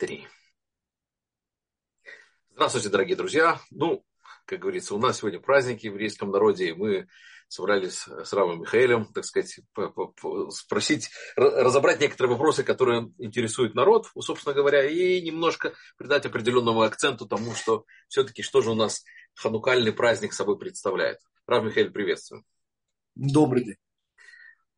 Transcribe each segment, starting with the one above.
три. Здравствуйте, дорогие друзья. Ну, как говорится, у нас сегодня праздники в еврейском народе, и мы собрались с Равом Михаилом, так сказать, спросить, разобрать некоторые вопросы, которые интересуют народ, собственно говоря, и немножко придать определенному акценту тому, что все-таки что же у нас ханукальный праздник собой представляет. Рав Михаил, приветствую. Добрый день.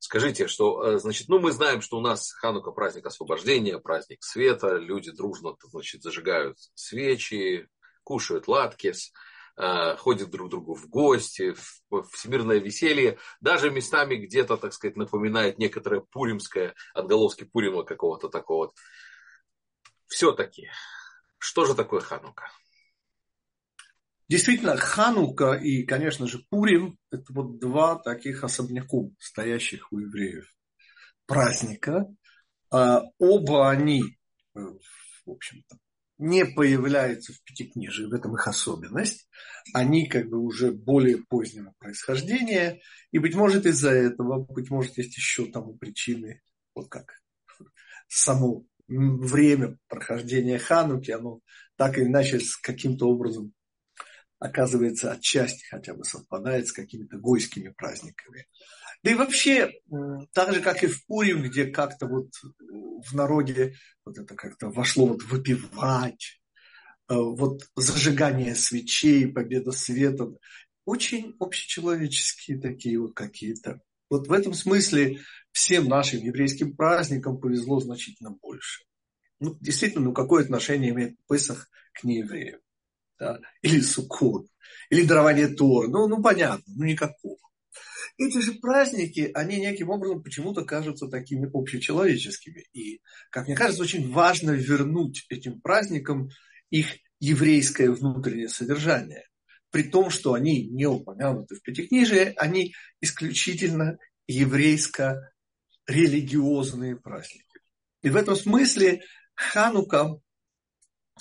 Скажите, что, э, значит, ну мы знаем, что у нас Ханука праздник освобождения, праздник света, люди дружно, значит, зажигают свечи, кушают латкис, э, ходят друг к другу в гости, всемирное веселье, даже местами где-то, так сказать, напоминает некоторое пуримское, отголоски Пурима какого-то такого. Все-таки, что же такое Ханука? Действительно, Ханука и, конечно же, Пурим – это вот два таких особняков, стоящих у евреев праздника. А оба они, э, в общем-то, не появляются в Пятикнижии, в этом их особенность. Они как бы уже более позднего происхождения. И, быть может, из-за этого, быть может, есть еще тому причины, вот как само время прохождения Хануки, оно так или иначе с каким-то образом оказывается, отчасти хотя бы совпадает с какими-то гойскими праздниками. Да и вообще, так же, как и в Пурим, где как-то вот в народе вот это как-то вошло вот выпивать, э, вот зажигание свечей, победа света, очень общечеловеческие такие вот какие-то. Вот в этом смысле всем нашим еврейским праздникам повезло значительно больше. Ну, действительно, ну какое отношение имеет Песах к неевреям? Да, или Суккот, или дарование Тора. Ну, ну, понятно, ну, никакого. Эти же праздники, они неким образом почему-то кажутся такими общечеловеческими. И, как мне кажется, очень важно вернуть этим праздникам их еврейское внутреннее содержание. При том, что они не упомянуты в Пятикнижии, они исключительно еврейско-религиозные праздники. И в этом смысле Ханука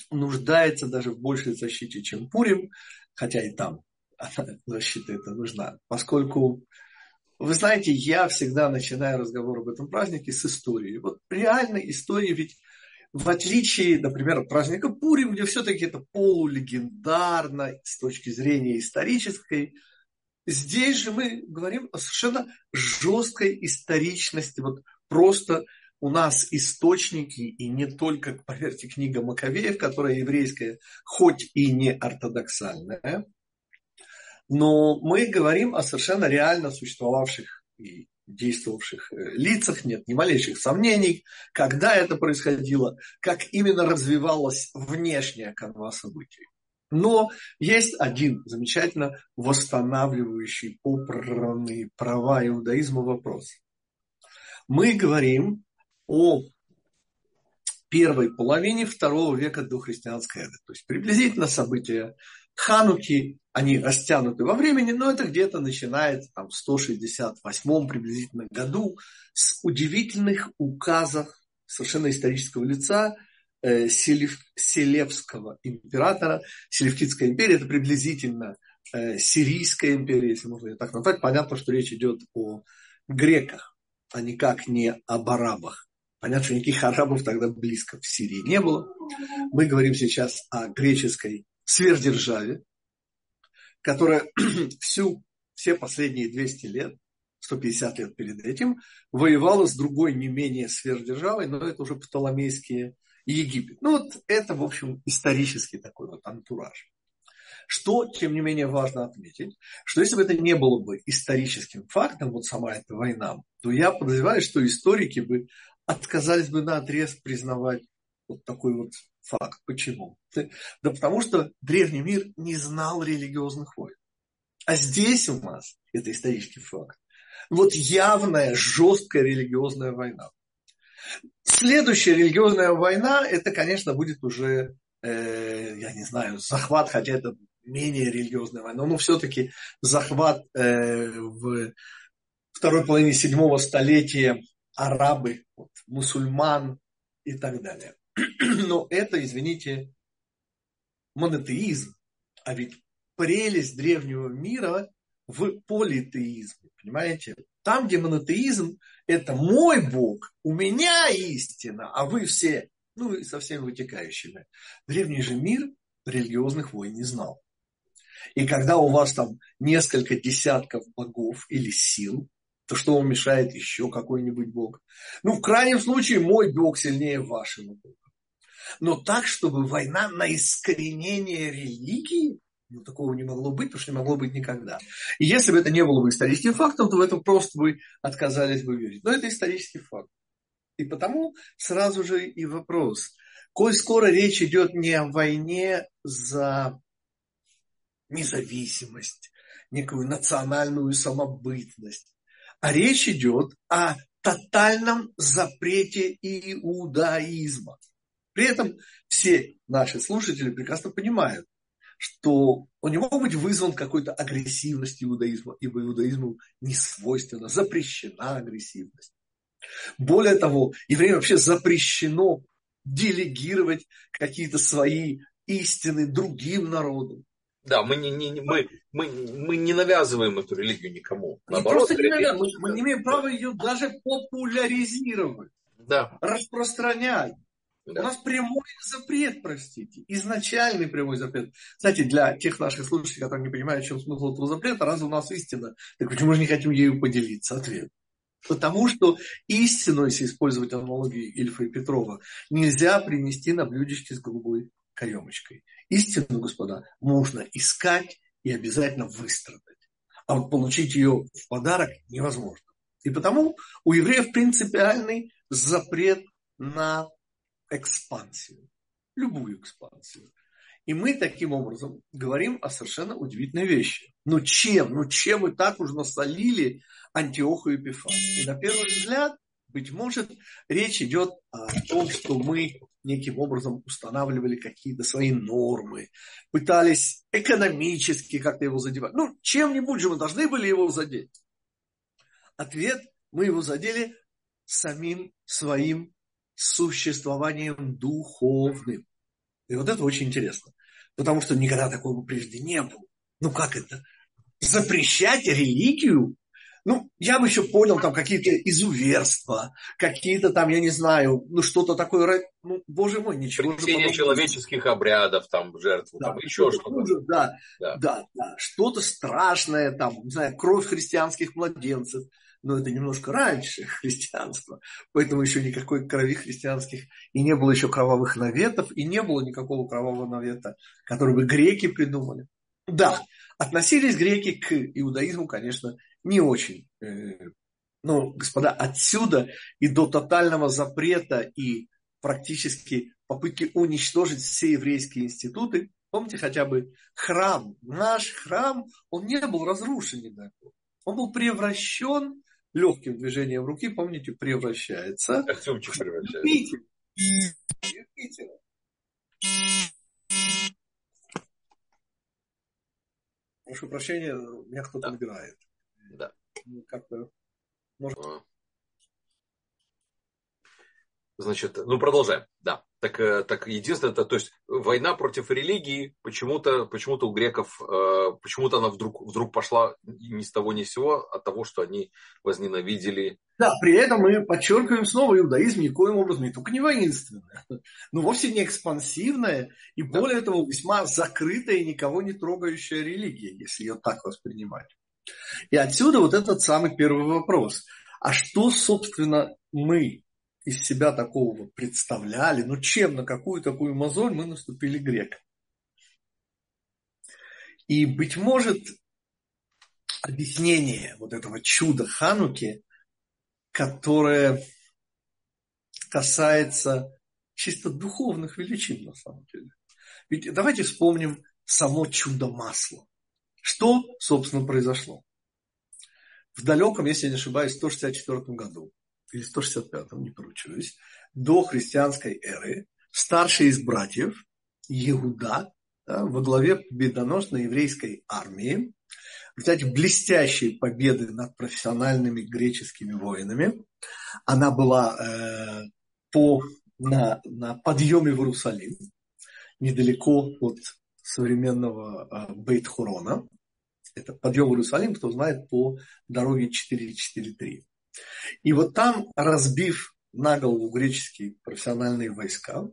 нуждается даже в большей защите, чем Пурим, хотя и там защита это нужна, поскольку вы знаете, я всегда начинаю разговор об этом празднике с истории. Вот реально история ведь в отличие, например, от праздника Пурим, где все-таки это полулегендарно с точки зрения исторической, здесь же мы говорим о совершенно жесткой историчности, вот просто у нас источники, и не только, поверьте, книга Маковеев, которая еврейская, хоть и не ортодоксальная, но мы говорим о совершенно реально существовавших и действовавших э, лицах, нет ни малейших сомнений, когда это происходило, как именно развивалась внешняя канва событий. Но есть один замечательно восстанавливающий попранные права иудаизма вопрос. Мы говорим о первой половине второго века до христианской эры. То есть приблизительно события Хануки, они растянуты во времени, но это где-то начинается там, в 168 приблизительно году с удивительных указов совершенно исторического лица э, Селев, Селевского императора. Селевкидская империя – это приблизительно э, Сирийская империя, если можно ее так назвать. Понятно, что речь идет о греках, а никак не об арабах. Понятно, что никаких арабов тогда близко в Сирии не было. Мы говорим сейчас о греческой сверхдержаве, которая всю, все последние 200 лет, 150 лет перед этим, воевала с другой не менее сверхдержавой, но это уже Птоломейские Египет. Ну вот это, в общем, исторический такой вот антураж. Что, тем не менее, важно отметить, что если бы это не было бы историческим фактом, вот сама эта война, то я подозреваю, что историки бы отказались бы на отрез признавать вот такой вот факт. Почему? Да потому что древний мир не знал религиозных войн. А здесь у нас, это исторический факт, вот явная жесткая религиозная война. Следующая религиозная война, это, конечно, будет уже, э, я не знаю, захват, хотя это менее религиозная война, но все-таки захват э, в второй половине седьмого столетия арабы, вот, мусульман и так далее. Но это, извините, монотеизм. А ведь прелесть древнего мира в политеизме, понимаете? Там, где монотеизм, это мой Бог, у меня истина, а вы все ну и со всеми вытекающими. Древний же мир религиозных войн не знал. И когда у вас там несколько десятков богов или сил, то что вам мешает еще какой-нибудь бог? Ну, в крайнем случае, мой бог сильнее вашего бога. Но так, чтобы война на искоренение религии, ну, такого не могло быть, потому что не могло быть никогда. И если бы это не было бы историческим фактом, то в этом просто бы отказались бы верить. Но это исторический факт. И потому сразу же и вопрос. Коль скоро речь идет не о войне за независимость, некую национальную самобытность, а речь идет о тотальном запрете иудаизма. При этом все наши слушатели прекрасно понимают, что он не мог быть вызван какой-то агрессивностью иудаизма, ибо иудаизму не свойственно, запрещена агрессивность. Более того, евреям вообще запрещено делегировать какие-то свои истины другим народам. Да, мы не, не, мы, мы, мы не навязываем эту религию никому. Наоборот, не просто не навязываем, мы, мы не имеем права ее даже популяризировать, да. распространять. Да. У нас прямой запрет, простите, изначальный прямой запрет. Кстати, для тех наших слушателей, которые не понимают, в чем смысл этого запрета, раз у нас истина, так почему же не хотим ею поделиться? Ответ. Потому что истину, если использовать аналогию Ильфа и Петрова, нельзя принести на блюдечке с голубой каемочкой. Истину, господа, можно искать и обязательно выстрадать. А вот получить ее в подарок невозможно. И потому у евреев принципиальный запрет на экспансию. Любую экспансию. И мы таким образом говорим о совершенно удивительной вещи. Ну чем? Ну чем мы так уж насолили Антиоху и Епифан? И на первый взгляд, быть может, речь идет о том, что мы неким образом устанавливали какие-то свои нормы, пытались экономически как-то его задевать. Ну, чем-нибудь же мы должны были его задеть. Ответ, мы его задели самим своим существованием духовным. И вот это очень интересно. Потому что никогда такого прежде не было. Ну как это? Запрещать религию? Ну, я бы еще понял, там какие-то изуверства, какие-то там, я не знаю, ну что-то такое, ну, боже мой, ничего. Принесение человеческих обрядов, там, жертву, да, там, еще что-то. Да, да, да, да, что-то страшное, там, не знаю, кровь христианских младенцев но это немножко раньше христианства, поэтому еще никакой крови христианских, и не было еще кровавых наветов, и не было никакого кровавого навета, который бы греки придумали. Да, относились греки к иудаизму, конечно, не очень. Э, но, господа, отсюда и до тотального запрета и практически попытки уничтожить все еврейские институты, помните хотя бы храм, наш храм, он не был разрушен недавно. Он был превращен легким движением руки, помните, превращается. Костюмчик превращается. Юпитер. Прошу прощения, меня кто-то да. набирает. Да. Ну, как-то, может... А. Значит, ну продолжаем. Да. Так, э, так единственное, это, то есть война против религии почему-то почему у греков, э, почему-то она вдруг, вдруг пошла ни с того ни с сего, от того, что они возненавидели. Да, при этом мы подчеркиваем снова, иудаизм никоим образом не только не воинственное, но вовсе не экспансивная и да. более того весьма закрытая и никого не трогающая религия, если ее так воспринимать. И отсюда вот этот самый первый вопрос. А что, собственно, мы из себя такого представляли, ну чем, на какую такую мозоль мы наступили грек. И, быть может, объяснение вот этого чуда Хануки, которое касается чисто духовных величин на самом деле. Ведь давайте вспомним само чудо масла. Что, собственно, произошло? В далеком, если я не ошибаюсь, 164 году или 165-м, не поручусь, до христианской эры, старший из братьев, Иуда, да, во главе победоносной еврейской армии, в результате блестящей победы над профессиональными греческими воинами, она была э, по, на, на подъеме в Иерусалим, недалеко от современного э, Бейт-Хурона. Это подъем в Иерусалим, кто знает, по дороге 443. И вот там, разбив на голову греческие профессиональные войска.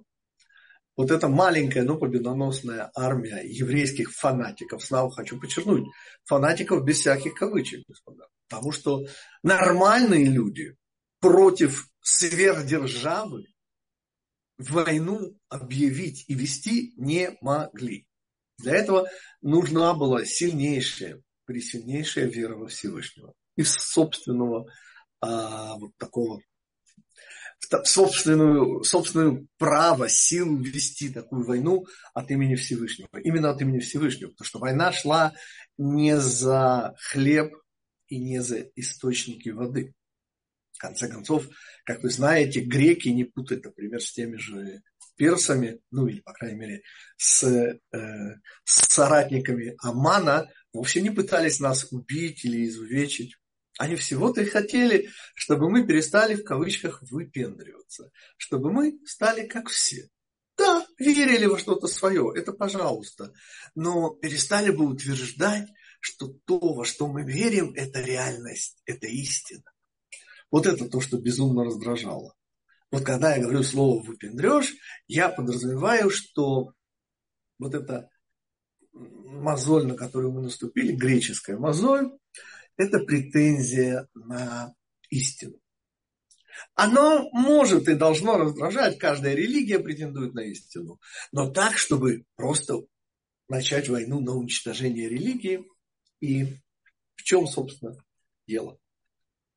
Вот эта маленькая, но победоносная армия еврейских фанатиков, снова хочу подчеркнуть, фанатиков без всяких кавычек, господа. Потому что нормальные люди против сверхдержавы войну объявить и вести не могли. Для этого нужна была сильнейшая, пресильнейшая вера во Всевышнего. Из собственного а, вот такого собственную, собственную право, силу вести такую войну от имени Всевышнего. Именно от имени Всевышнего. Потому что война шла не за хлеб и не за источники воды. В конце концов, как вы знаете, греки не путают, например, с теми же персами, ну или, по крайней мере, с, э, с соратниками Амана, вовсе не пытались нас убить или изувечить. Они всего-то и хотели, чтобы мы перестали в кавычках выпендриваться, чтобы мы стали как все. Да, верили во что-то свое, это пожалуйста, но перестали бы утверждать, что то, во что мы верим, это реальность, это истина. Вот это то, что безумно раздражало. Вот когда я говорю слово «выпендрешь», я подразумеваю, что вот эта мозоль, на которую мы наступили, греческая мозоль, это претензия на истину. Оно может и должно раздражать, каждая религия претендует на истину, но так, чтобы просто начать войну на уничтожение религии. И в чем, собственно, дело?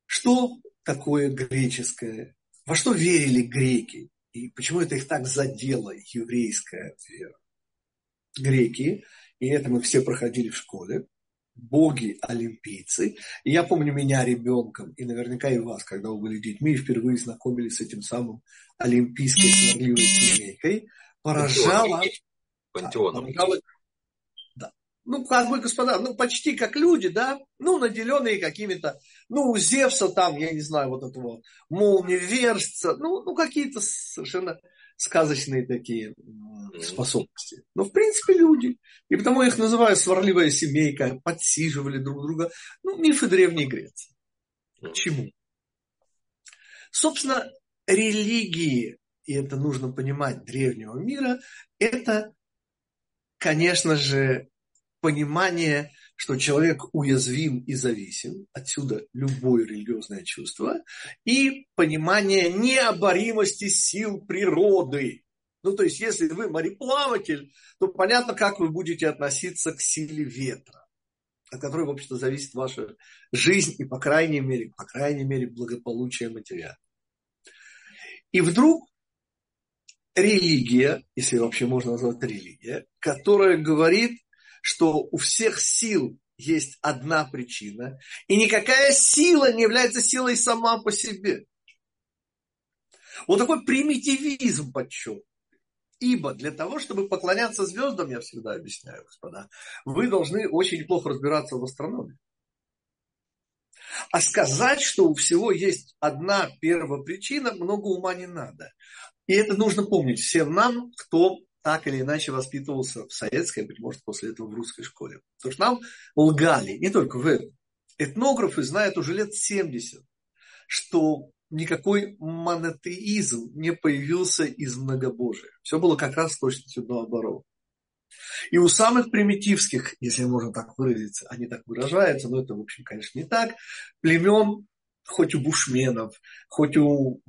Что такое греческое? Во что верили греки? И почему это их так задело, еврейская вера? Греки, и это мы все проходили в школе, боги-олимпийцы. И я помню меня ребенком, и наверняка и вас, когда вы были детьми и впервые знакомились с этим самым олимпийской сварливой семейкой, поражало... Пантеоном. Поражало. Ну, как бы, господа, ну, почти как люди, да, ну, наделенные какими-то, ну, у Зевса там, я не знаю, вот этого молниеверсца, ну, ну, какие-то совершенно сказочные такие способности. Но, в принципе, люди. И потому их называю сварливая семейка, подсиживали друг друга. Ну, мифы Древней Греции. Чему? Собственно, религии, и это нужно понимать, древнего мира, это, конечно же, понимание что человек уязвим и зависим, отсюда любое религиозное чувство, и понимание необоримости сил природы. Ну, то есть, если вы мореплаватель, то понятно, как вы будете относиться к силе ветра, от которой, в общем-то, зависит ваша жизнь и, по крайней мере, по крайней мере, благополучие материала. И вдруг религия, если вообще можно назвать религия, которая говорит что у всех сил есть одна причина, и никакая сила не является силой сама по себе. Вот такой примитивизм подчеркнут. Ибо для того, чтобы поклоняться звездам, я всегда объясняю, господа, вы должны очень неплохо разбираться в астрономии. А сказать, что у всего есть одна первопричина, много ума не надо. И это нужно помнить всем нам, кто так или иначе воспитывался в советской, быть может, после этого в русской школе. Потому что нам лгали, не только в этом. Этнографы знают уже лет 70, что никакой монотеизм не появился из многобожия. Все было как раз точностью наоборот. И у самых примитивских, если можно так выразиться, они так выражаются, но это, в общем, конечно, не так, племен, хоть у бушменов, хоть у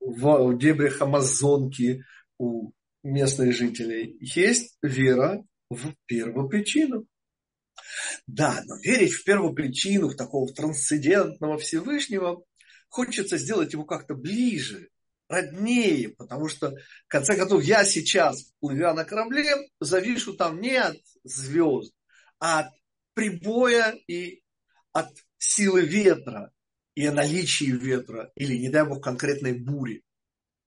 в дебрях Амазонки, у местных жителей, есть вера в первопричину. Да, но верить в первопричину, в такого трансцендентного Всевышнего, хочется сделать его как-то ближе, роднее, потому что, в конце концов, я сейчас, плывя на корабле, завишу там не от звезд, а от прибоя и от силы ветра, и о наличии ветра, или, не дай бог, конкретной бури.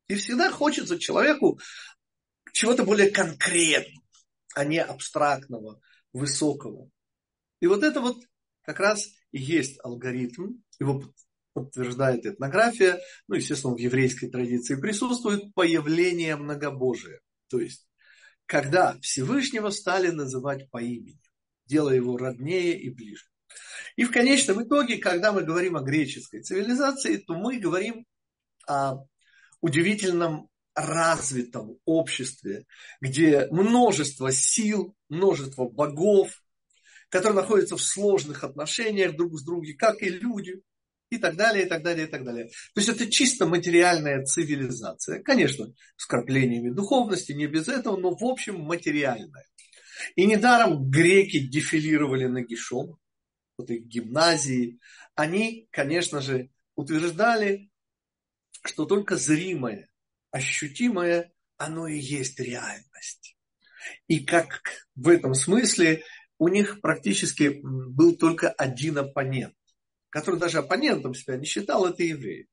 И всегда хочется человеку чего-то более конкретного, а не абстрактного, высокого. И вот это вот как раз и есть алгоритм, его подтверждает этнография, ну, естественно, в еврейской традиции присутствует появление многобожия. То есть, когда Всевышнего стали называть по имени, делая его роднее и ближе. И в конечном итоге, когда мы говорим о греческой цивилизации, то мы говорим о удивительном развитом обществе, где множество сил, множество богов, которые находятся в сложных отношениях друг с другом, как и люди, и так далее, и так далее, и так далее. То есть это чисто материальная цивилизация. Конечно, с краплениями духовности, не без этого, но в общем материальная. И недаром греки дефилировали на нагишом, вот их гимназии. Они, конечно же, утверждали, что только зримое, ощутимое, оно и есть реальность. И как в этом смысле у них практически был только один оппонент, который даже оппонентом себя не считал, это евреи,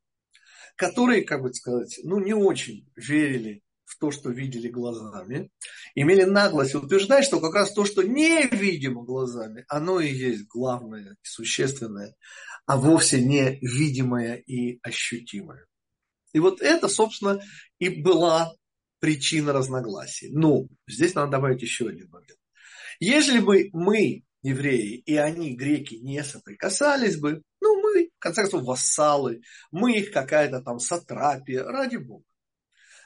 которые, как бы сказать, ну не очень верили в то, что видели глазами, имели наглость утверждать, что как раз то, что невидимо глазами, оно и есть главное существенное, а вовсе не видимое и ощутимое. И вот это, собственно, и была причина разногласий. Но здесь надо добавить еще один момент. Если бы мы, евреи, и они, греки, не соприкасались бы, ну, мы, в конце концов, вассалы, мы их какая-то там сатрапия, ради Бога.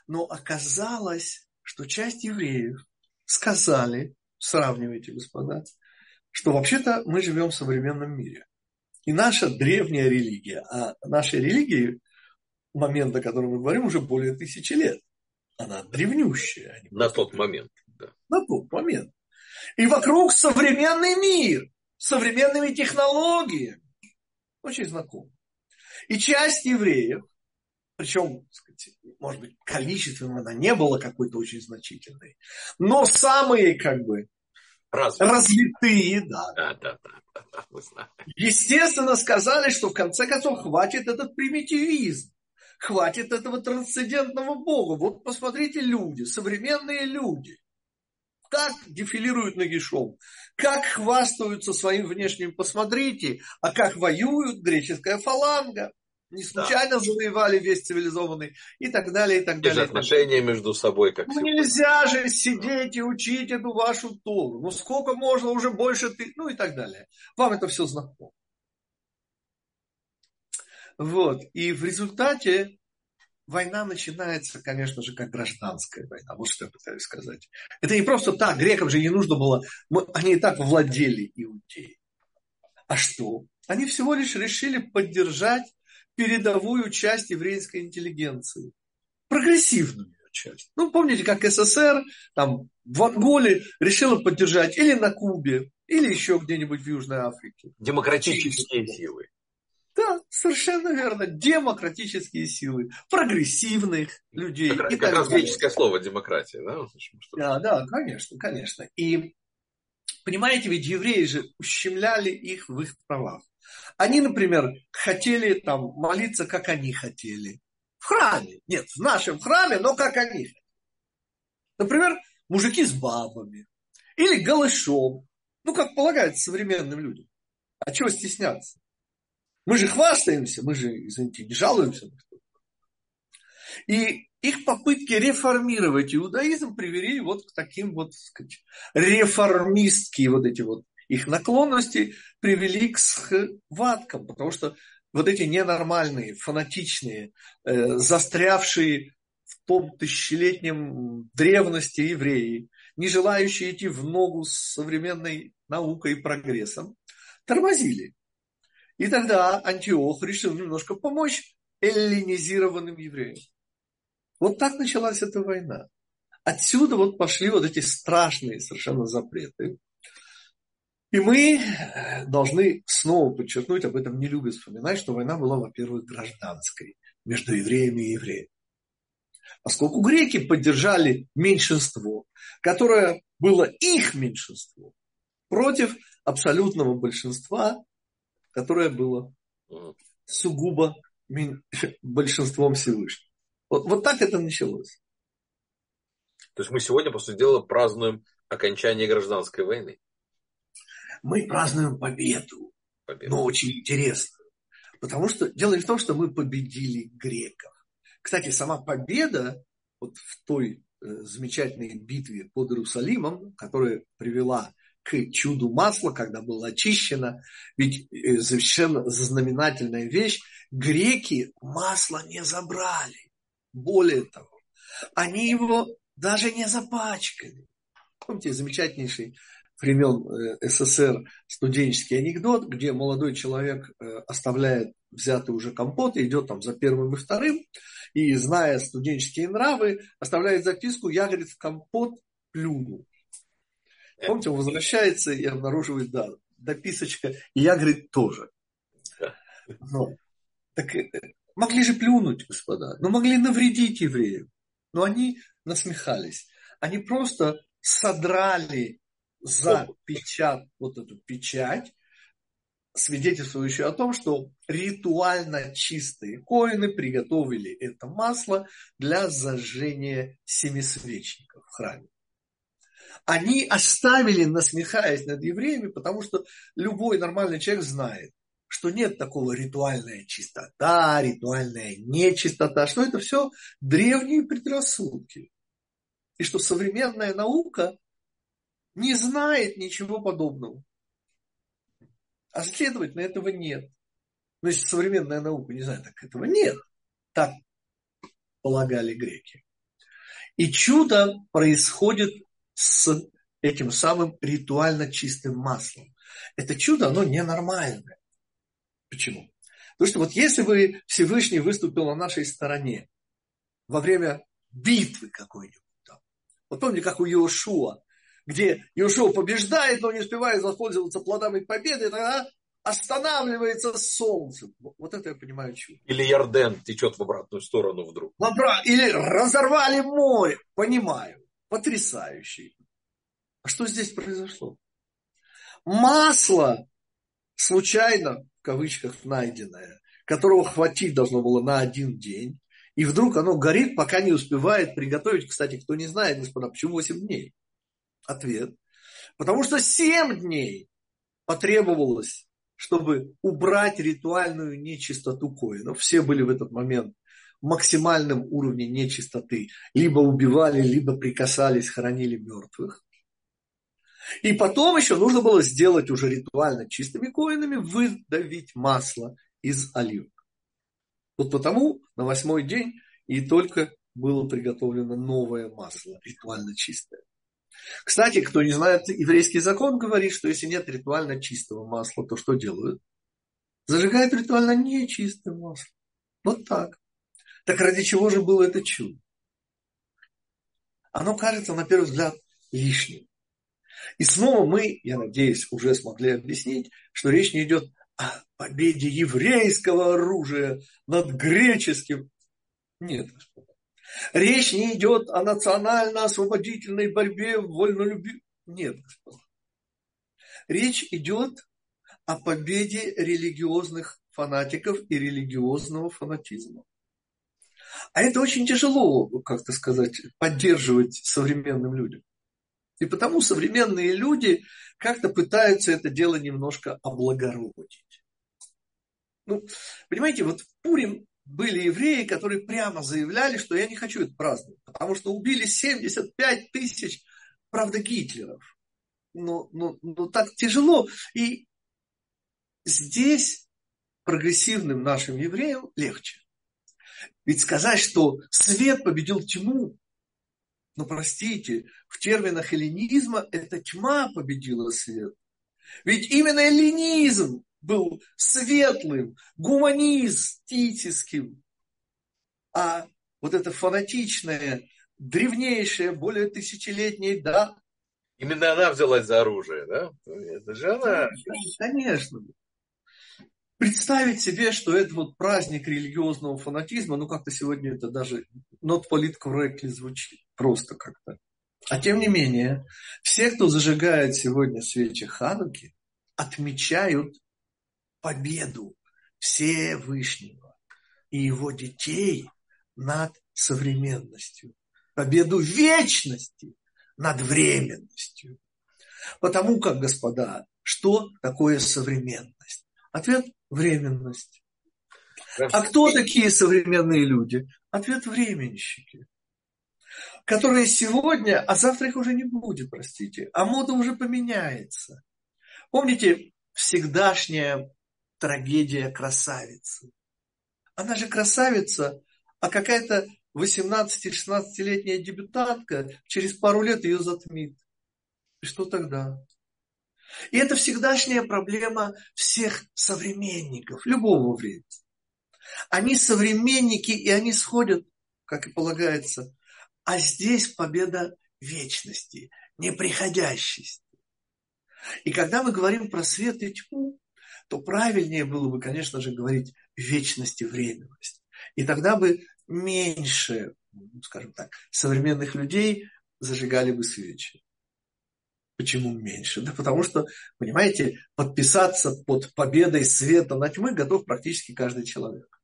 Но оказалось, что часть евреев сказали, сравнивайте, господа, что вообще-то мы живем в современном мире. И наша древняя религия, а нашей религии, момент, о котором мы говорим, уже более тысячи лет. Она древнющая. А На тот момент. Да. На тот момент. И вокруг современный мир, современными технологиями. Очень знаком. И часть евреев причем, сказать, может быть, количественно она не была какой-то очень значительной, но самые, как бы, Развитые. развитые, да. Да, да, да, да, знаем. Естественно, сказали, что в конце концов хватит этот примитивизм, хватит этого трансцендентного Бога. Вот посмотрите люди, современные люди, как дефилируют нагишом, как хвастаются своим внешним, посмотрите, а как воюют греческая фаланга не случайно да. завоевали весь цивилизованный и так далее, и так далее. И отношения между собой, как Ну нельзя же сидеть и учить эту вашу Тору. Ну сколько можно, уже больше ты, ну и так далее. Вам это все знакомо. Вот. И в результате война начинается, конечно же, как гражданская война. Вот что я пытаюсь сказать. Это не просто так. Грекам же не нужно было... Они и так владели Иудеей. А что? Они всего лишь решили поддержать передовую часть еврейской интеллигенции. Прогрессивную часть. Ну, помните, как СССР там, в Анголе решила поддержать или на Кубе, или еще где-нибудь в Южной Африке. Демократические силы. Да, совершенно верно. Демократические силы, прогрессивных людей. Как, и как раз греческое слово демократия, да? Да, да, конечно, конечно. И понимаете, ведь евреи же ущемляли их в их правах. Они, например, хотели там молиться, как они хотели. В храме. Нет, в нашем храме, но как они хотели. Например, мужики с бабами. Или голышом. Ну, как полагается современным людям. А чего стесняться? Мы же хвастаемся, мы же, извините, не жалуемся. И их попытки реформировать иудаизм привели вот к таким вот, так сказать, реформистские вот эти вот их наклонности привели к схваткам, потому что вот эти ненормальные, фанатичные, э, застрявшие в том тысячелетнем древности евреи, не желающие идти в ногу с современной наукой и прогрессом, тормозили. И тогда Антиох решил немножко помочь эллинизированным евреям. Вот так началась эта война. Отсюда вот пошли вот эти страшные совершенно запреты. И мы э, должны снова подчеркнуть, об этом не любят вспоминать, что война была, во-первых, гражданской между евреями и евреями. Поскольку греки поддержали меньшинство, которое было их меньшинство, против абсолютного большинства, которое было сугубо большинством Всевышнего. Вот, вот так это началось. То есть мы сегодня, по сути дела, празднуем окончание гражданской войны мы празднуем победу. победу. Но очень интересно. Потому что дело не в том, что мы победили греков. Кстати, сама победа вот в той э, замечательной битве под Иерусалимом, которая привела к чуду масла, когда было очищено. Ведь э, совершенно знаменательная вещь, греки масло не забрали. Более того, они его даже не запачкали. Помните замечательнейший времен э, СССР студенческий анекдот, где молодой человек э, оставляет взятый уже компот и идет там за первым и вторым, и, зная студенческие нравы, оставляет записку «Я, говорит, в компот плюнул». Помните, он возвращается и обнаруживает, да, дописочка, и я, говорит, тоже. Но, так э, могли же плюнуть, господа, но могли навредить евреям. Но они насмехались. Они просто содрали за печать, вот эту печать, свидетельствующую о том, что ритуально чистые коины приготовили это масло для зажжения семисвечников в храме. Они оставили, насмехаясь над евреями, потому что любой нормальный человек знает, что нет такого ритуальная чистота, ритуальная нечистота, что это все древние предрассудки. И что современная наука не знает ничего подобного. А следовательно, этого нет. Но если современная наука не знает, так этого нет. Так полагали греки. И чудо происходит с этим самым ритуально чистым маслом. Это чудо, оно ненормальное. Почему? Потому что вот если бы Всевышний выступил на нашей стороне во время битвы какой-нибудь там, вот помните, как у Иошуа, где Иошуа побеждает, но не успевает воспользоваться плодами победы, тогда останавливается солнце. Вот это я понимаю чудо. Или Ярден течет в обратную сторону вдруг. Или разорвали море. Понимаю. Потрясающий. А что здесь произошло? Масло случайно, в кавычках, найденное, которого хватить должно было на один день, и вдруг оно горит, пока не успевает приготовить. Кстати, кто не знает, господа, почему 8 дней? Ответ. Потому что 7 дней потребовалось, чтобы убрать ритуальную нечистоту коинов. Все были в этот момент максимальном уровне нечистоты. Либо убивали, либо прикасались, хоронили мертвых. И потом еще нужно было сделать уже ритуально чистыми коинами, выдавить масло из оливок. Вот потому на восьмой день и только было приготовлено новое масло, ритуально чистое. Кстати, кто не знает, еврейский закон говорит, что если нет ритуально чистого масла, то что делают? Зажигают ритуально нечистое масло. Вот так. Так ради чего же было это чудо? Оно кажется, на первый взгляд, лишним. И снова мы, я надеюсь, уже смогли объяснить, что речь не идет о победе еврейского оружия над греческим. Нет, господа. Речь не идет о национально-освободительной борьбе вольнолюбивой. Нет, господа. Речь идет о победе религиозных фанатиков и религиозного фанатизма. А это очень тяжело, как-то сказать, поддерживать современным людям. И потому современные люди как-то пытаются это дело немножко облагородить. Ну, понимаете, вот в Пурим были евреи, которые прямо заявляли, что я не хочу это праздновать, потому что убили 75 тысяч, правда, Гитлеров. Но, но, но так тяжело. И здесь прогрессивным нашим евреям легче. Ведь сказать, что свет победил тьму, ну простите, в терминах эллинизма эта тьма победила свет. Ведь именно эллинизм был светлым, гуманистическим. А вот это фанатичное, древнейшее, более тысячелетнее, да. Именно она взялась за оружие, да? Это же она. Конечно. Представить себе, что это вот праздник религиозного фанатизма, ну как-то сегодня это даже not politcorrectly звучит, просто как-то. А тем не менее, все, кто зажигает сегодня свечи Хануки, отмечают победу Всевышнего и его детей над современностью, победу вечности над временностью. Потому как, господа, что такое современность? Ответ – временность. А кто такие современные люди? Ответ – временщики. которые сегодня, а завтра их уже не будет, простите, а мода уже поменяется. Помните всегдашняя трагедия красавицы? Она же красавица, а какая-то 18-16-летняя дебютантка через пару лет ее затмит. И что тогда? И это всегдашняя проблема всех современников, любого времени. Они современники, и они сходят, как и полагается. А здесь победа вечности, неприходящести. И когда мы говорим про свет и тьму, то правильнее было бы, конечно же, говорить вечность и временность. И тогда бы меньше, скажем так, современных людей зажигали бы свечи. Почему меньше? Да потому что, понимаете, подписаться под победой света над тьмой готов практически каждый человек.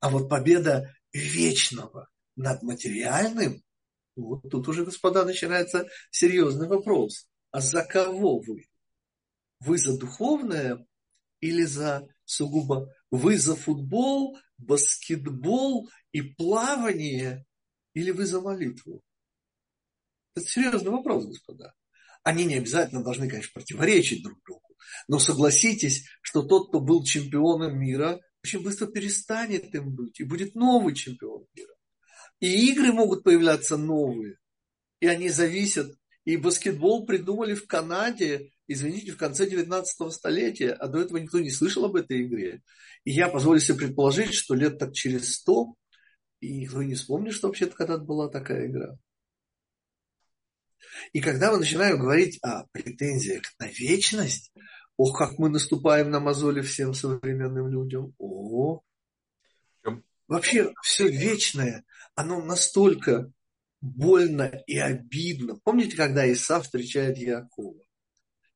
А вот победа вечного над материальным, вот тут уже, господа, начинается серьезный вопрос. А за кого вы? Вы за духовное или за сугубо вы за футбол, баскетбол и плавание или вы за молитву? Это серьезный вопрос, господа. Они не обязательно должны, конечно, противоречить друг другу. Но согласитесь, что тот, кто был чемпионом мира, очень быстро перестанет им быть. И будет новый чемпион мира. И игры могут появляться новые. И они зависят. И баскетбол придумали в Канаде, извините, в конце 19 столетия. А до этого никто не слышал об этой игре. И я позволю себе предположить, что лет так через сто, и никто не вспомнит, что вообще-то когда-то была такая игра. И когда мы начинаем говорить о претензиях на вечность, ох, как мы наступаем на мозоли всем современным людям. О, вообще все вечное, оно настолько больно и обидно. Помните, когда Исав встречает Якова?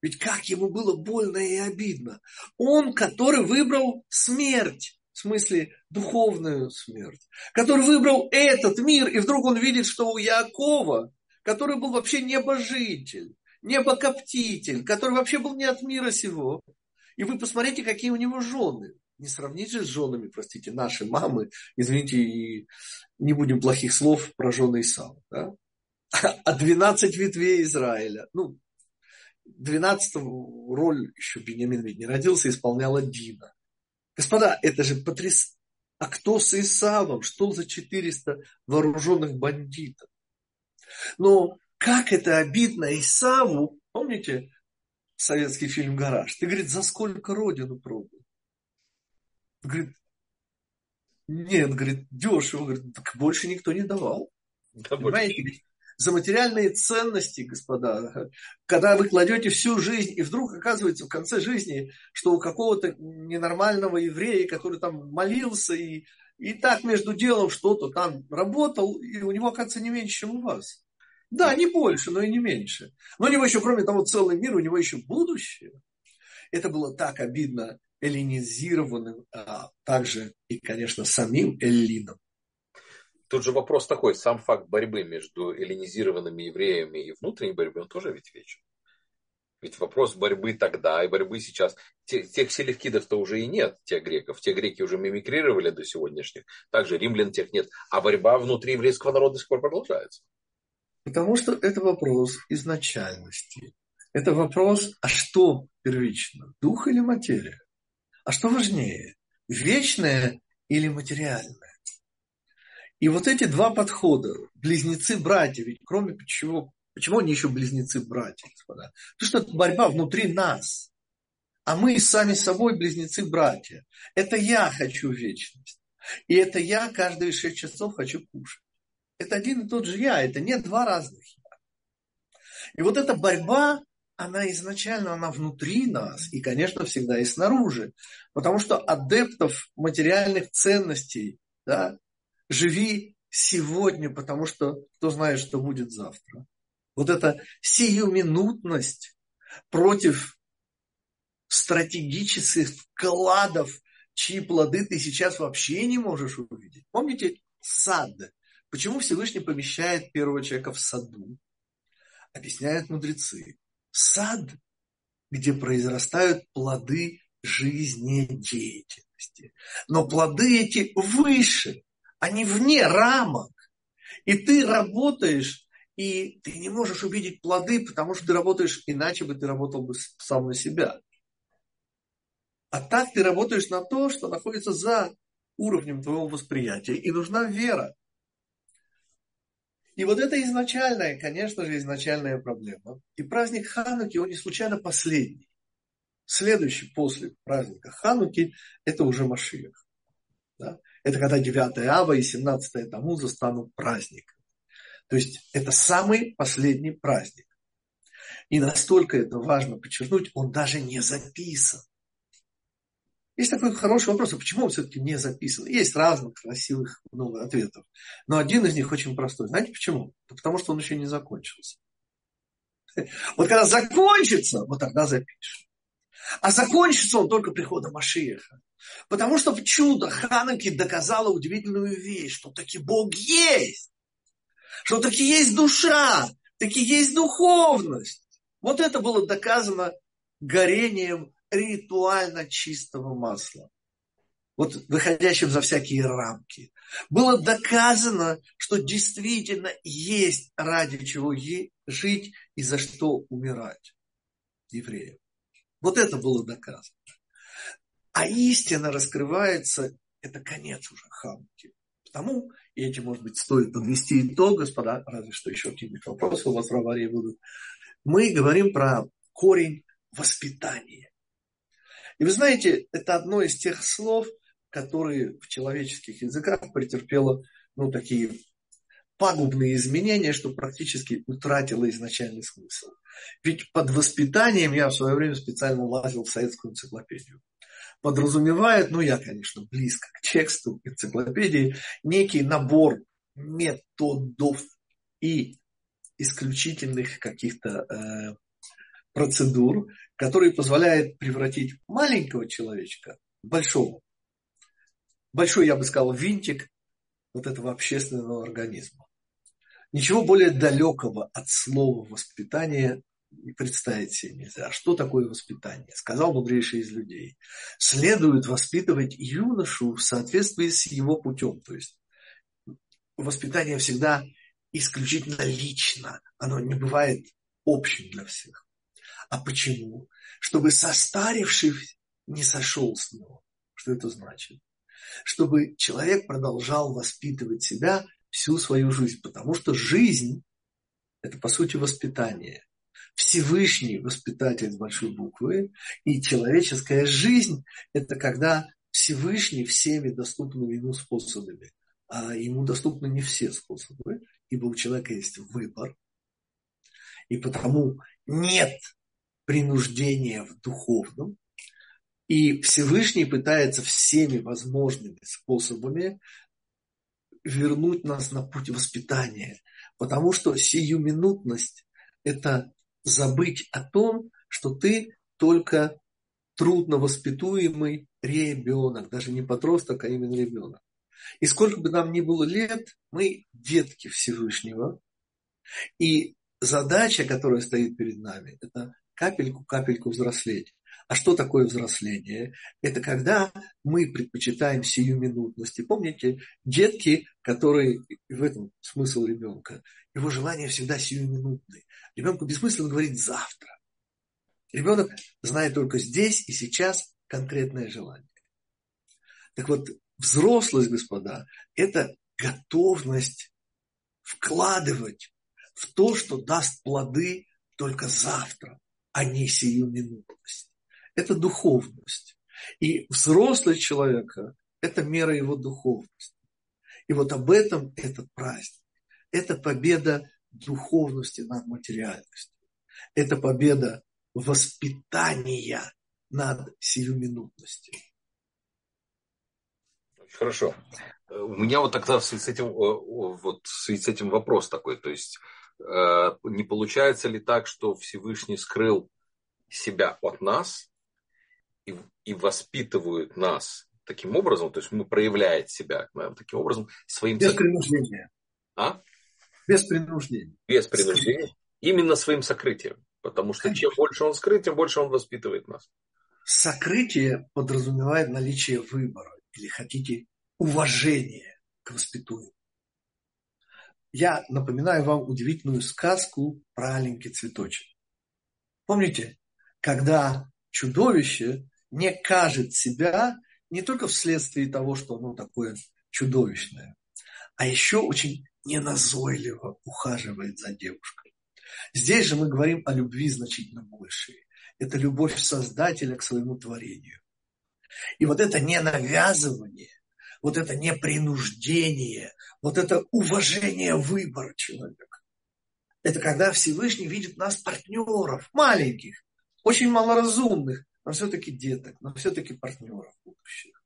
Ведь как ему было больно и обидно. Он, который выбрал смерть, в смысле духовную смерть, который выбрал этот мир, и вдруг он видит, что у Якова который был вообще небожитель, небокоптитель, который вообще был не от мира сего. И вы посмотрите, какие у него жены. Не сравните с женами, простите, наши мамы, извините, и не будем плохих слов про жены Исава. Да? А 12 ветвей Израиля. Ну, 12 роль еще Бениамин ведь не родился, исполняла Дина. Господа, это же потряс... А кто с Исавом? Что за 400 вооруженных бандитов? Но как это обидно Исаву, помните советский фильм «Гараж»? Ты, говорит, за сколько родину пробовал? Говорит, нет, говорит, дешево, говорит, так больше никто не давал. Да Понимаете, ведь за материальные ценности, господа, когда вы кладете всю жизнь, и вдруг оказывается в конце жизни, что у какого-то ненормального еврея, который там молился и, и так между делом что-то там работал, и у него, оказывается, не меньше, чем у вас. Да, не больше, но и не меньше. Но у него еще, кроме того, целый мир, у него еще будущее. Это было так обидно эллинизированным, а также и, конечно, самим эллином. Тут же вопрос такой, сам факт борьбы между эллинизированными евреями и внутренней борьбой, он тоже ведь вечен. Ведь вопрос борьбы тогда и борьбы сейчас. Тех, тех селевкидов-то уже и нет, тех греков. Те греки уже мимикрировали до сегодняшних. Также римлян тех нет. А борьба внутри еврейского народа до сих пор продолжается. Потому что это вопрос изначальности. Это вопрос, а что первично, дух или материя? А что важнее, вечное или материальное? И вот эти два подхода, близнецы-братья, ведь кроме чего, почему они еще близнецы-братья, господа? Потому что это борьба внутри нас. А мы сами собой близнецы-братья. Это я хочу вечность. И это я каждые шесть часов хочу кушать. Это один и тот же я, это не два разных я. И вот эта борьба, она изначально, она внутри нас, и, конечно, всегда и снаружи. Потому что адептов материальных ценностей, да, живи сегодня, потому что кто знает, что будет завтра. Вот эта сиюминутность против стратегических вкладов, чьи плоды ты сейчас вообще не можешь увидеть. Помните сад? Почему Всевышний помещает первого человека в саду? Объясняют мудрецы. Сад, где произрастают плоды жизнедеятельности. Но плоды эти выше, они вне рамок. И ты работаешь, и ты не можешь увидеть плоды, потому что ты работаешь, иначе бы ты работал бы сам на себя. А так ты работаешь на то, что находится за уровнем твоего восприятия. И нужна вера. И вот это изначальная, конечно же, изначальная проблема. И праздник Хануки, он не случайно последний. Следующий после праздника Хануки – это уже Машиях. Да? Это когда 9 Ава и 17 Тамуза станут праздником. То есть это самый последний праздник. И настолько это важно подчеркнуть, он даже не записан. Есть такой хороший вопрос, а почему он все-таки не записан? Есть разных красивых много ответов. Но один из них очень простой. Знаете почему? Потому что он еще не закончился. Вот когда закончится, вот тогда запишем. А закончится он только приходом Машиеха. Потому что в чудо Хануки доказала удивительную вещь, что таки Бог есть. Что таки есть душа, таки есть духовность. Вот это было доказано горением ритуально чистого масла, вот выходящим за всякие рамки. Было доказано, что действительно есть ради чего жить и за что умирать евреям. Вот это было доказано. А истина раскрывается, это конец уже Хануки. Потому, и этим, может быть, стоит подвести итог, господа, разве что еще какие-нибудь вопросы у вас в аварии будут. Мы говорим про корень воспитания. И вы знаете, это одно из тех слов, которые в человеческих языках претерпело ну, такие пагубные изменения, что практически утратило изначальный смысл. Ведь под воспитанием я в свое время специально лазил в советскую энциклопедию. Подразумевает, ну я, конечно, близко к тексту энциклопедии, некий набор методов и исключительных каких-то э, процедур, который позволяет превратить маленького человечка в большого. Большой, я бы сказал, винтик вот этого общественного организма. Ничего более далекого от слова воспитания и представить себе нельзя. А что такое воспитание? Сказал мудрейший из людей. Следует воспитывать юношу в соответствии с его путем. То есть воспитание всегда исключительно лично. Оно не бывает общим для всех. А почему? Чтобы состарившись не сошел с него. Что это значит? Чтобы человек продолжал воспитывать себя всю свою жизнь. Потому что жизнь – это, по сути, воспитание. Всевышний воспитатель с большой буквы. И человеческая жизнь – это когда Всевышний всеми доступными ему способами. А ему доступны не все способы, ибо у человека есть выбор. И потому нет принуждение в духовном. И Всевышний пытается всеми возможными способами вернуть нас на путь воспитания. Потому что сиюминутность – это забыть о том, что ты только трудно воспитуемый ребенок, даже не подросток, а именно ребенок. И сколько бы нам ни было лет, мы детки Всевышнего. И задача, которая стоит перед нами, это капельку-капельку взрослеть. А что такое взросление? Это когда мы предпочитаем сиюминутность. И помните, детки, которые, в этом смысл ребенка, его желание всегда сиюминутное. Ребенку бессмысленно говорить завтра. Ребенок знает только здесь и сейчас конкретное желание. Так вот, взрослость, господа, это готовность вкладывать в то, что даст плоды только завтра а не сиюминутность. Это духовность. И взрослый человека – это мера его духовности. И вот об этом этот праздник. Это победа духовности над материальностью. Это победа воспитания над сиюминутностью. Хорошо. У меня вот тогда с этим, вот, с этим вопрос такой. То есть Э, не получается ли так, что Всевышний скрыл себя от нас и, и воспитывает нас таким образом, то есть мы проявляет себя таким образом своим... Без принуждения. А? Без принуждения. Без принуждения. Именно своим сокрытием. Потому что Конечно. чем больше он скрыт, тем больше он воспитывает нас. Сокрытие подразумевает наличие выбора. Или хотите, уважение к воспитуемому. я напоминаю вам удивительную сказку про аленький цветочек. Помните, когда чудовище не кажет себя не только вследствие того, что оно такое чудовищное, а еще очень неназойливо ухаживает за девушкой. Здесь же мы говорим о любви значительно большей. Это любовь Создателя к своему творению. И вот это не навязывание, вот это не принуждение, вот это уважение выбора человека. Это когда Всевышний видит нас партнеров, маленьких, очень малоразумных, но все-таки деток, но все-таки партнеров будущих.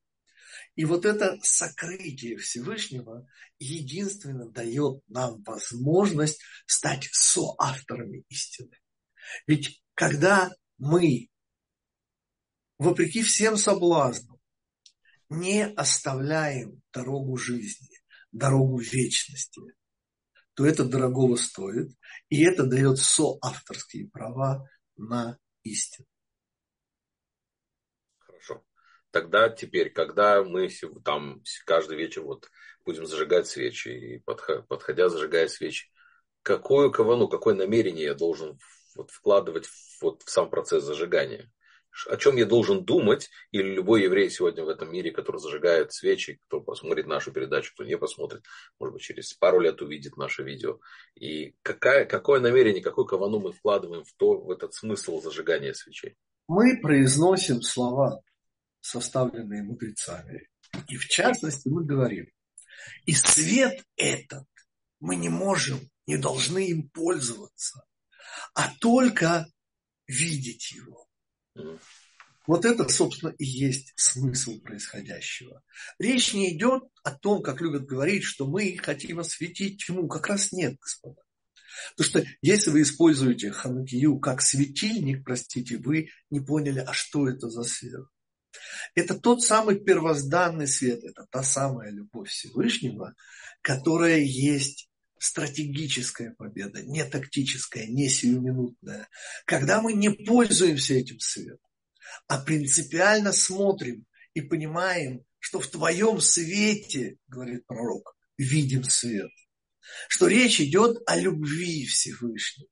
И вот это сокрытие Всевышнего единственно дает нам возможность стать соавторами истины. Ведь когда мы, вопреки всем соблазнам, не оставляем дорогу жизни, дорогу вечности, то это дорогого стоит, и это дает соавторские права на истину. Тогда теперь, когда мы там каждый вечер вот будем зажигать свечи, и подходя, зажигая свечи, какую кавану, какое намерение я должен вот вкладывать вот в сам процесс зажигания? О чем я должен думать, или любой еврей сегодня в этом мире, который зажигает свечи, кто посмотрит нашу передачу, кто не посмотрит, может быть, через пару лет увидит наше видео. И какая, какое намерение, какую кавану мы вкладываем в, то, в этот смысл зажигания свечей? Мы произносим слова составленные мудрецами. И в частности мы говорим, и свет этот мы не можем, не должны им пользоваться, а только видеть его. Вот это, собственно, и есть смысл происходящего. Речь не идет о том, как любят говорить, что мы хотим осветить тьму. Как раз нет, господа. Потому что если вы используете ханукию как светильник, простите, вы не поняли, а что это за свет. Это тот самый первозданный свет, это та самая любовь Всевышнего, которая есть стратегическая победа, не тактическая, не сиюминутная. Когда мы не пользуемся этим светом, а принципиально смотрим и понимаем, что в твоем свете, говорит пророк, видим свет. Что речь идет о любви Всевышнего.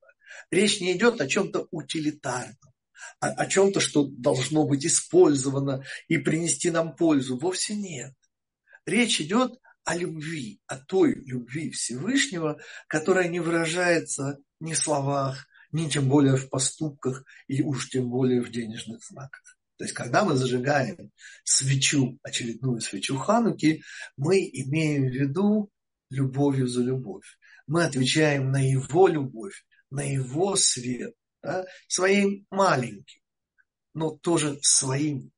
Речь не идет о чем-то утилитарном о, о чем-то, что должно быть использовано и принести нам пользу. Вовсе нет. Речь идет о любви, о той любви Всевышнего, которая не выражается ни в словах, ни тем более в поступках, и уж тем более в денежных знаках. То есть, когда мы зажигаем свечу, очередную свечу Хануки, мы имеем в виду любовью за любовь. Мы отвечаем на его любовь, на его свет, да, своим маленьким, но тоже своим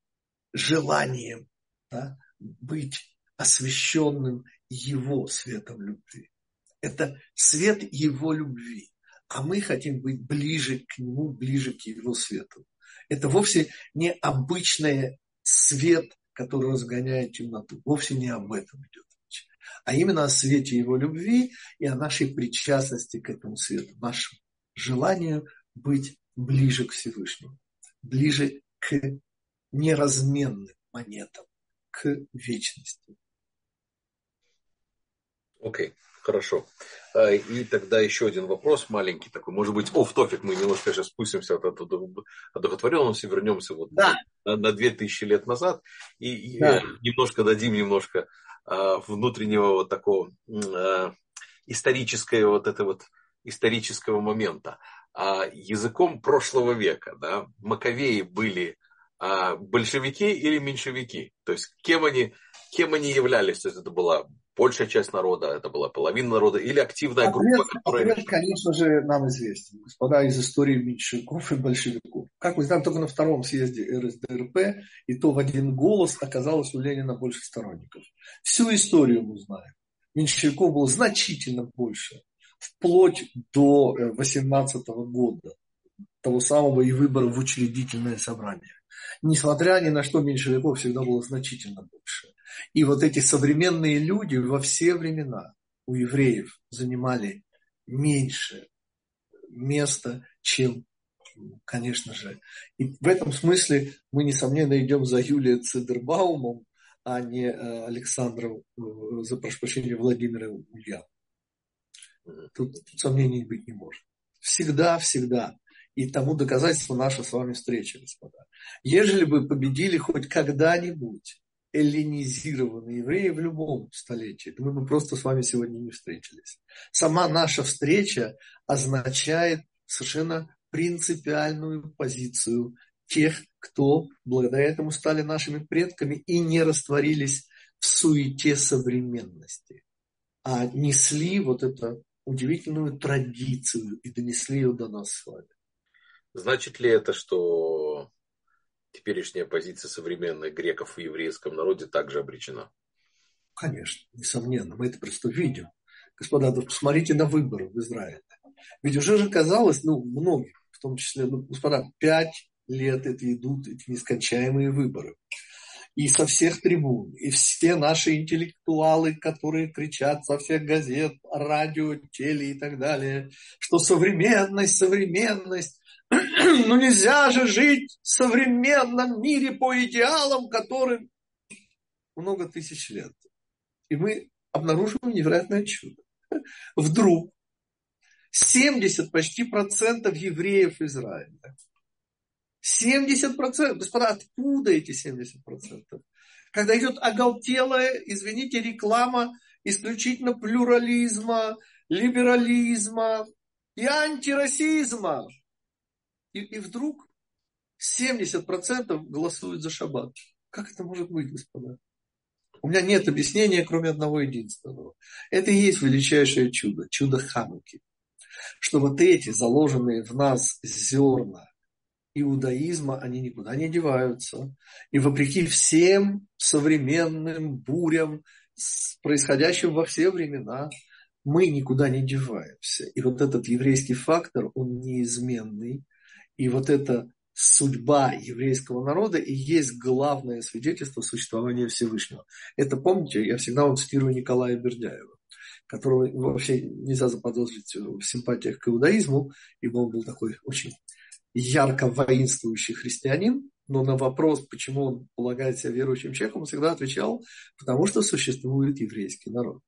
желанием да, быть освященным его светом любви. Это свет его любви. А мы хотим быть ближе к нему, ближе к его свету. Это вовсе не обычный свет, который разгоняет темноту. Вовсе не об этом идет речь. А именно о свете его любви и о нашей причастности к этому свету, нашему желанию быть ближе к Всевышнему, ближе к неразменным монетам, к вечности. Окей, okay, хорошо. А, и тогда еще один вопрос маленький такой, может быть, оф тофик мы немножко сейчас спустимся от одухотворенности, вернемся вот да. на, на 2000 лет назад и, да. и немножко дадим немножко а, внутреннего вот такого а, исторического вот это вот исторического момента языком прошлого века. Да? Маковеи были а, большевики или меньшевики. То есть кем они, кем они являлись. То есть это была большая часть народа, это была половина народа или активная ответ, группа, которая... Ответ, конечно же, нам известен, господа, из истории меньшевиков и большевиков. Как мы знаем, только на втором съезде РСДРП, и то в один голос оказалось у Ленина больше сторонников. Всю историю мы знаем. Меньшевиков было значительно больше вплоть до 18 э, года, того самого и выбора в учредительное собрание. Несмотря ни на что, меньшевиков всегда было значительно больше. И вот эти современные люди во все времена у евреев занимали меньше места, чем, конечно же. И в этом смысле мы, несомненно, идем за Юлией Цидербаумом, а не э, Александром, э, за прошу прощения, Владимиром Ульяновым. Тут, тут сомнений быть не может. Всегда, всегда. И тому доказательство наша с вами встреча, господа. Ежели бы победили хоть когда-нибудь эллинизированные евреи в любом столетии, то мы бы просто с вами сегодня не встретились. Сама наша встреча означает совершенно принципиальную позицию тех, кто благодаря этому стали нашими предками и не растворились в суете современности, а несли вот эту удивительную традицию и донесли ее до нас с вами. Значит ли это, что теперешняя позиция современных греков в еврейском народе также обречена? Конечно, несомненно. Мы это просто видим. Господа, посмотрите на выборы в Израиле. Ведь уже же казалось, ну, многим, в том числе, ну, господа, пять лет это идут эти нескончаемые выборы. И со всех трибун, и все наши интеллектуалы, которые кричат со всех газет, радио, теле и так далее, что современность, современность, ну нельзя же жить в современном мире по идеалам, которым много тысяч лет. И мы обнаруживаем невероятное чудо. Вдруг 70 почти процентов евреев Израиля. 70 процентов. Господа, откуда эти 70 процентов? Когда идет оголтелая, извините, реклама исключительно плюрализма, либерализма и антирасизма. И, и вдруг 70% голосуют за шаббат. Как это может быть, господа? У меня нет объяснения, кроме одного единственного. Это и есть величайшее чудо, чудо Хануки. Что вот эти заложенные в нас зерна иудаизма, они никуда не деваются. И вопреки всем современным бурям, происходящим во все времена, мы никуда не деваемся. И вот этот еврейский фактор, он неизменный – и вот эта судьба еврейского народа и есть главное свидетельство существования Всевышнего. Это, помните, я всегда вам цитирую Николая Бердяева, которого вообще нельзя заподозрить в симпатиях к иудаизму, ибо он был такой очень ярко воинствующий христианин, но на вопрос, почему он полагает себя верующим человеком, он всегда отвечал, потому что существует еврейский народ.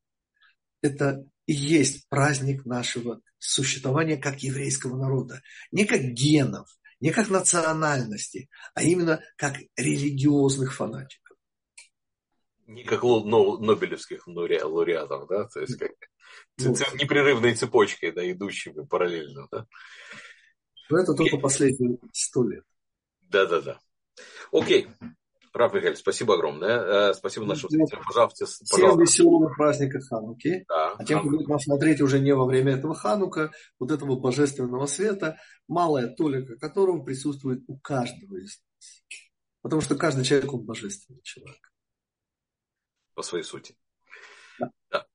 Это и есть праздник нашего существования как еврейского народа. Не как генов, не как национальности, а именно как религиозных фанатиков. Не как нобелевских лауреатов, да? То есть как ну, непрерывной цепочкой, да, идущими параллельно, да? Это только последние сто лет. Да-да-да. Окей. Раф Михаил, спасибо огромное. Э, спасибо нашим зрителям. Пожалуйста, Всем веселого праздника Хануки. Да, а тем, кто будет нас смотреть уже не во время этого Ханука, вот этого божественного света, малая толика которого присутствует у каждого из нас. Потому что каждый человек, он божественный человек. По своей сути. Да. да.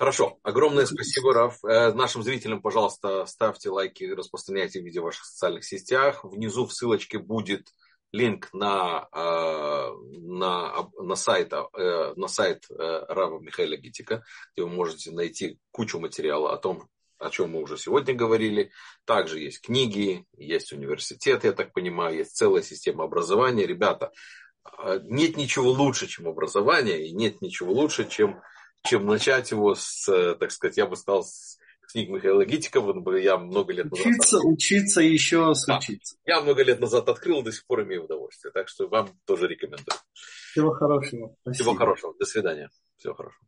Хорошо. Огромное спасибо, Раф. Э, нашим зрителям, пожалуйста, ставьте лайки, распространяйте видео в ваших социальных сетях. Внизу в ссылочке будет линк на, э, на, на, сайт, э, на сайт Рава Михаила Гитика, где вы можете найти кучу материала о том, о чем мы уже сегодня говорили. Также есть книги, есть университет, я так понимаю, есть целая система образования. Ребята, нет ничего лучше, чем образование, и нет ничего лучше, чем, чем начать его с, так сказать, я бы сказал, с книг Михаила Гитикова, я много лет назад... Учиться, учиться еще раз да. учиться. Я много лет назад открыл, до сих пор имею удовольствие. Так что вам тоже рекомендую. Всего хорошего. Спасибо. Всего хорошего. До свидания. Всего хорошего.